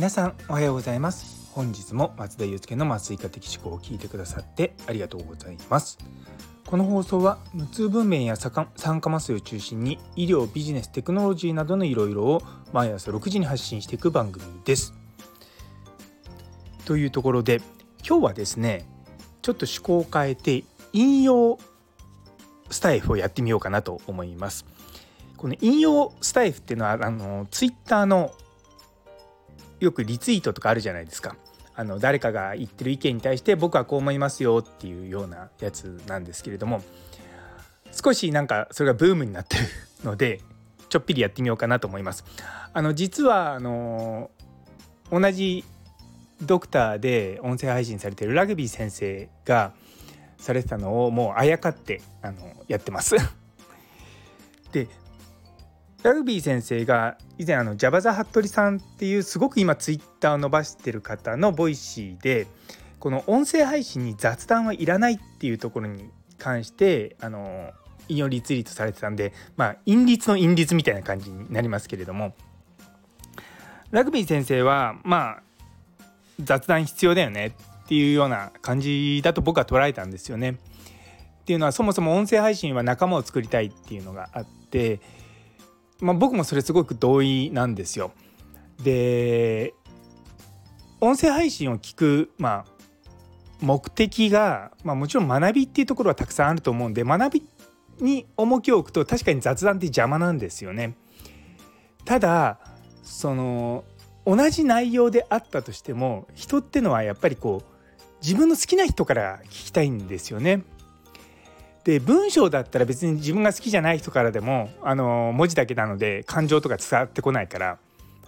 皆さんおはようございます。本日も松田祐介の麻酔科的思考を聞いてくださってありがとうございます。この放送は無痛分娩や酸化麻酔を中心に医療ビジネステクノロジーなどのいろいろを毎朝6時に発信していく番組です。というところで今日はですねちょっと趣向を変えて引用スタイフをやってみようかなと思います。この引用スタイフっていうのはあのツイッターのよくリツイートとかあるじゃないですか。あの誰かが言ってる意見に対して僕はこう思いますよっていうようなやつなんですけれども少しなんかそれがブームになってるのでちょっぴりやってみようかなと思います。あの実はあの同じドクターで音声配信されてるラグビー先生がされてたのをもうあやかってあのやってます。でラグビー先生が以前あのジャバザ・ハットリさんっていうすごく今ツイッターを伸ばしてる方のボイシーでこの音声配信に雑談はいらないっていうところに関してあの引用リツイートされてたんでまあ引リツの引リツみたいな感じになりますけれどもラグビー先生はまあ雑談必要だよねっていうような感じだと僕は捉えたんですよね。っていうのはそもそも音声配信は仲間を作りたいっていうのがあってまあ、僕もそれすごく同意なんですよ。で音声配信を聞く、まあ、目的が、まあ、もちろん学びっていうところはたくさんあると思うんで学びに重きを置くと確かに雑談って邪魔なんですよね。ただその同じ内容であったとしても人ってのはやっぱりこう自分の好きな人から聞きたいんですよね。で文章だったら別に自分が好きじゃない人からでもあの文字だけなので感情とか伝わってこないから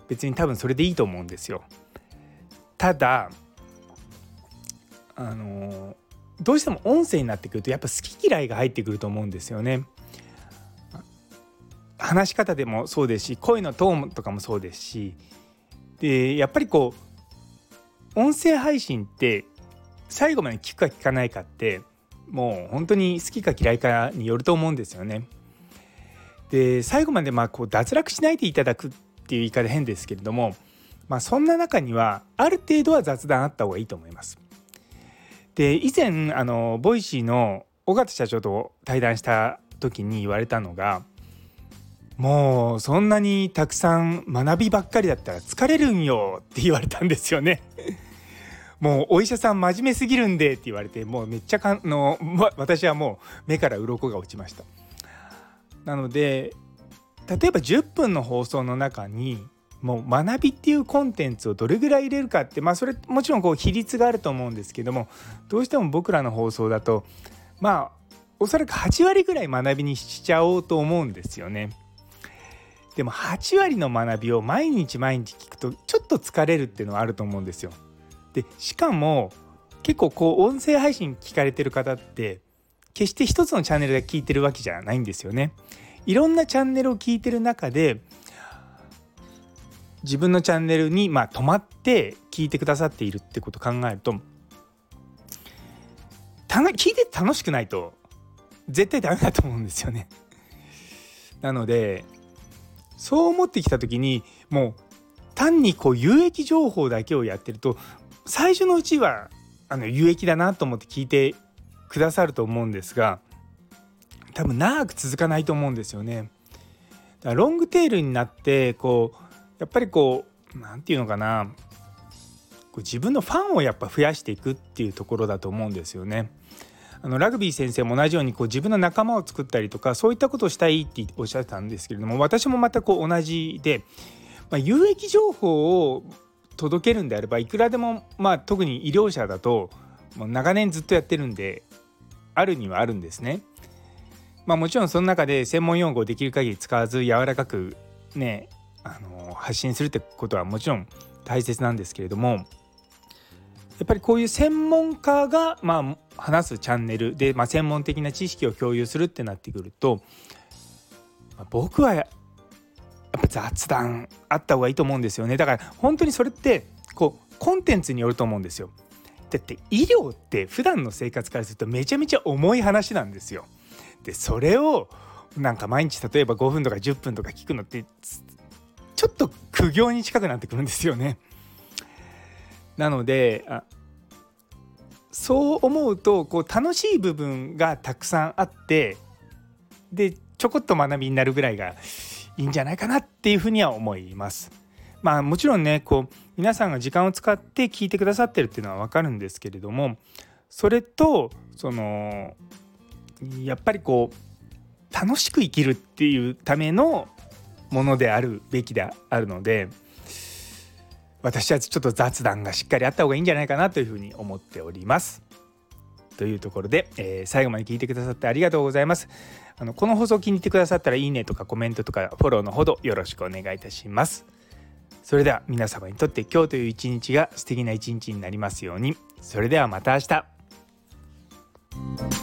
別に多分それでいいと思うんですよ。ただあのどうしても音声になってくるとやっぱ好き嫌いが入ってくると思うんですよね。話し方でもそうですし声のトーンとかもそうですしでやっぱりこう音声配信って最後まで聞くか聞かないかってもう本当に好きか嫌いかによると思うんですよね。で最後までまあこう脱落しないでいただくっていう言い方変ですけれども、まあ、そんな中にはある程度は雑談あった方がいいと思います。で以前あのボイシーの尾形社長と対談した時に言われたのがもうそんなにたくさん学びばっかりだったら疲れるんよって言われたんですよね。もうお医者さん真面目すぎるんでって言われてもうめっちゃかの、ま、私はもう目から鱗が落ちましたなので例えば10分の放送の中にもう学びっていうコンテンツをどれぐらい入れるかってまあそれもちろんこう比率があると思うんですけどもどうしても僕らの放送だとまあおそらく8割ぐらい学びにしちゃおうと思うんですよね。でも8割の学びを毎日毎日聞くとちょっと疲れるっていうのはあると思うんですよ。でしかも結構こう音声配信聞かれてる方って決して一つのチャンネルで聞いてるわけじゃないんですよね。いろんなチャンネルを聞いてる中で自分のチャンネルにまあ止まって聞いてくださっているってこと考えると聞いてて楽しくないと絶対ダメだと思うんですよね。なのでそう思ってきた時にもう単にこう有益情報だけをやってると最初のうちはあの有益だなと思って聞いてくださると思うんですが多分長く続かないと思うんですよね。だからロングテールになってこうやっぱりこう何て言うのかなこう自分のファンをやっぱ増やしていくっていうところだと思うんですよね。あのラグビー先生も同じようにこう自分の仲間を作ったりとかそういったことをしたいっておっしゃってたんですけれども私もまたこう同じで、まあ、有益情報を届けるんであればいくらでもまあ特に医療者だともう長年ずっとやってるんであるにはあるんですね。まあもちろんその中で専門用語をできる限り使わず柔らかくねあの発信するってことはもちろん大切なんですけれどもやっぱりこういう専門家がまあ話すチャンネルで、まあ、専門的な知識を共有するってなってくるとま僕はやっぱ雑談あった方がいいと思うんですよね。だから本当にそれってこうコンテンツによると思うんですよ。だって医療って普段の生活からするとめちゃめちゃ重い話なんですよ。でそれをなんか毎日例えば5分とか10分とか聞くのってちょっと苦行に近くなってくるんですよね。なのでそう思うとこう楽しい部分がたくさんあってでちょこっと学びになるぐらいがいいんじゃないかなっていうふうには思います。まあもちろんねこう皆さんが時間を使って聞いてくださってるっていうのは分かるんですけれどもそれとそのやっぱりこう楽しく生きるっていうためのものであるべきであるので私はちょっと雑談がしっかりあった方がいいんじゃないかなというふうに思っております。というところで、えー、最後まで聞いてくださってありがとうございます。あのこの放送を気に入ってくださったらいいねとかコメントとかフォローのほどよろしくお願いいたします。それでは皆様にとって今日という一日が素敵な一日になりますように。それではまた明日。